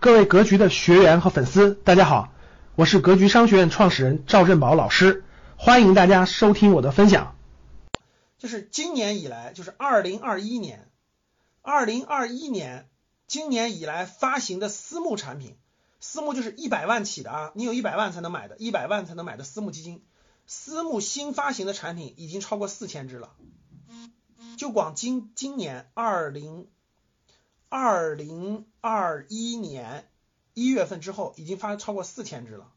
各位格局的学员和粉丝，大家好，我是格局商学院创始人赵振宝老师，欢迎大家收听我的分享。就是今年以来，就是二零二一年，二零二一年今年以来发行的私募产品，私募就是一百万起的啊，你有一百万才能买的，一百万才能买的私募基金，私募新发行的产品已经超过四千只了，就光今今年二零。二零二一年一月份之后，已经发超过四千只了，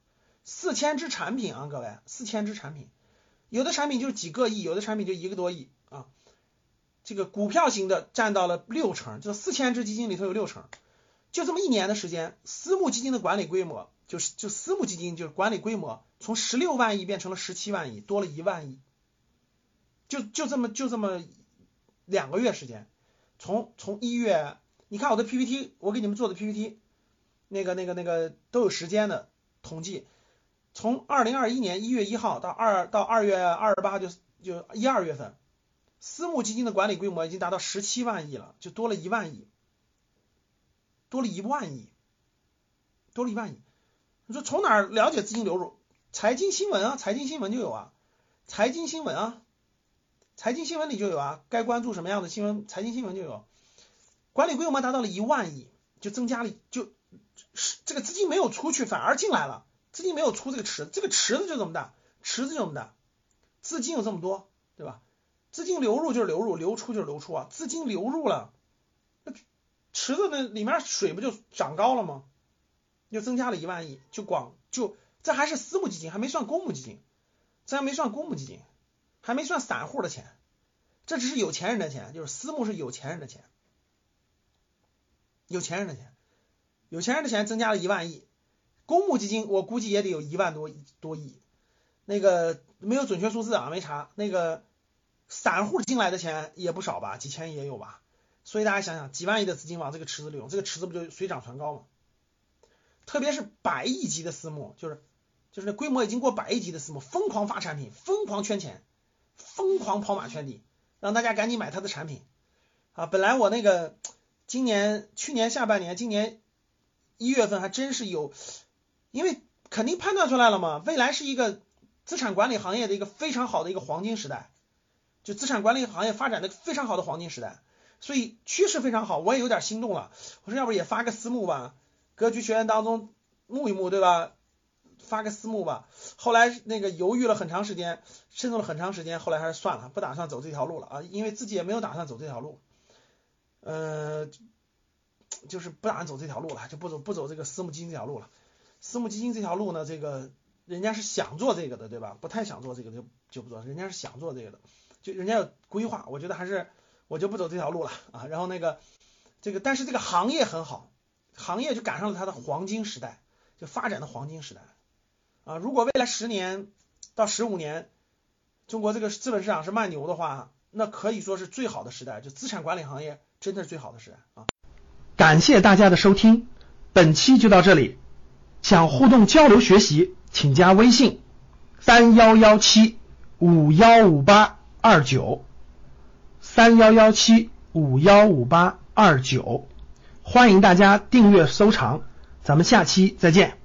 四千只产品啊，各位，四千只产品，有的产品就是几个亿，有的产品就一个多亿啊。这个股票型的占到了六成，就四千只基金里头有六成，就这么一年的时间，私募基金的管理规模就是就私募基金就是管理规模从十六万亿变成了十七万亿，多了一万亿，就就这么就这么两个月时间，从从一月。你看我的 PPT，我给你们做的 PPT，那个、那个、那个都有时间的统计，从二零二一年一月一号到二到二月二十八，就就一二月份，私募基金的管理规模已经达到十七万亿了，就多了一万亿，多了一万亿，多了一万亿。你说从哪儿了解资金流入？财经新闻啊，财经新闻就有啊，财经新闻啊，财经新闻里就有啊，该关注什么样的新闻，财经新闻就有。管理规模达到了一万亿，就增加了，就是这个资金没有出去，反而进来了。资金没有出这个池，这个池子就这么大，池子就这么大，资金有这么多，对吧？资金流入就是流入，流出就是流出啊。资金流入了，那池子那里面水不就长高了吗？又增加了一万亿，就广就这还是私募基金，还没算公募基金，这还没算公募基金，还没算散户的钱，这只是有钱人的钱，就是私募是有钱人的钱。有钱人的钱，有钱人的钱增加了一万亿，公募基金我估计也得有一万多多亿，那个没有准确数字啊，没查。那个散户进来的钱也不少吧，几千亿也有吧。所以大家想想，几万亿的资金往这个池子里涌，这个池子不就水涨船高吗？特别是百亿级的私募，就是就是那规模已经过百亿级的私募，疯狂发产品，疯狂圈钱，疯狂跑马圈地，让大家赶紧买他的产品啊！本来我那个。今年、去年下半年，今年一月份还真是有，因为肯定判断出来了嘛，未来是一个资产管理行业的一个非常好的一个黄金时代，就资产管理行业发展的非常好的黄金时代，所以趋势非常好，我也有点心动了。我说要不也发个私募吧，格局学院当中募一募，对吧？发个私募吧。后来那个犹豫了很长时间，慎重了很长时间，后来还是算了，不打算走这条路了啊，因为自己也没有打算走这条路。呃，就是不打算走这条路了，就不走不走这个私募基金这条路了。私募基金这条路呢，这个人家是想做这个的，对吧？不太想做这个就就不做，人家是想做这个的，就人家有规划。我觉得还是我就不走这条路了啊。然后那个这个，但是这个行业很好，行业就赶上了它的黄金时代，就发展的黄金时代啊。如果未来十年到十五年，中国这个资本市场是慢牛的话，那可以说是最好的时代，就资产管理行业。真的是最好的时代啊！感谢大家的收听，本期就到这里。想互动交流学习，请加微信三幺幺七五幺五八二九三幺幺七五幺五八二九，欢迎大家订阅收藏，咱们下期再见。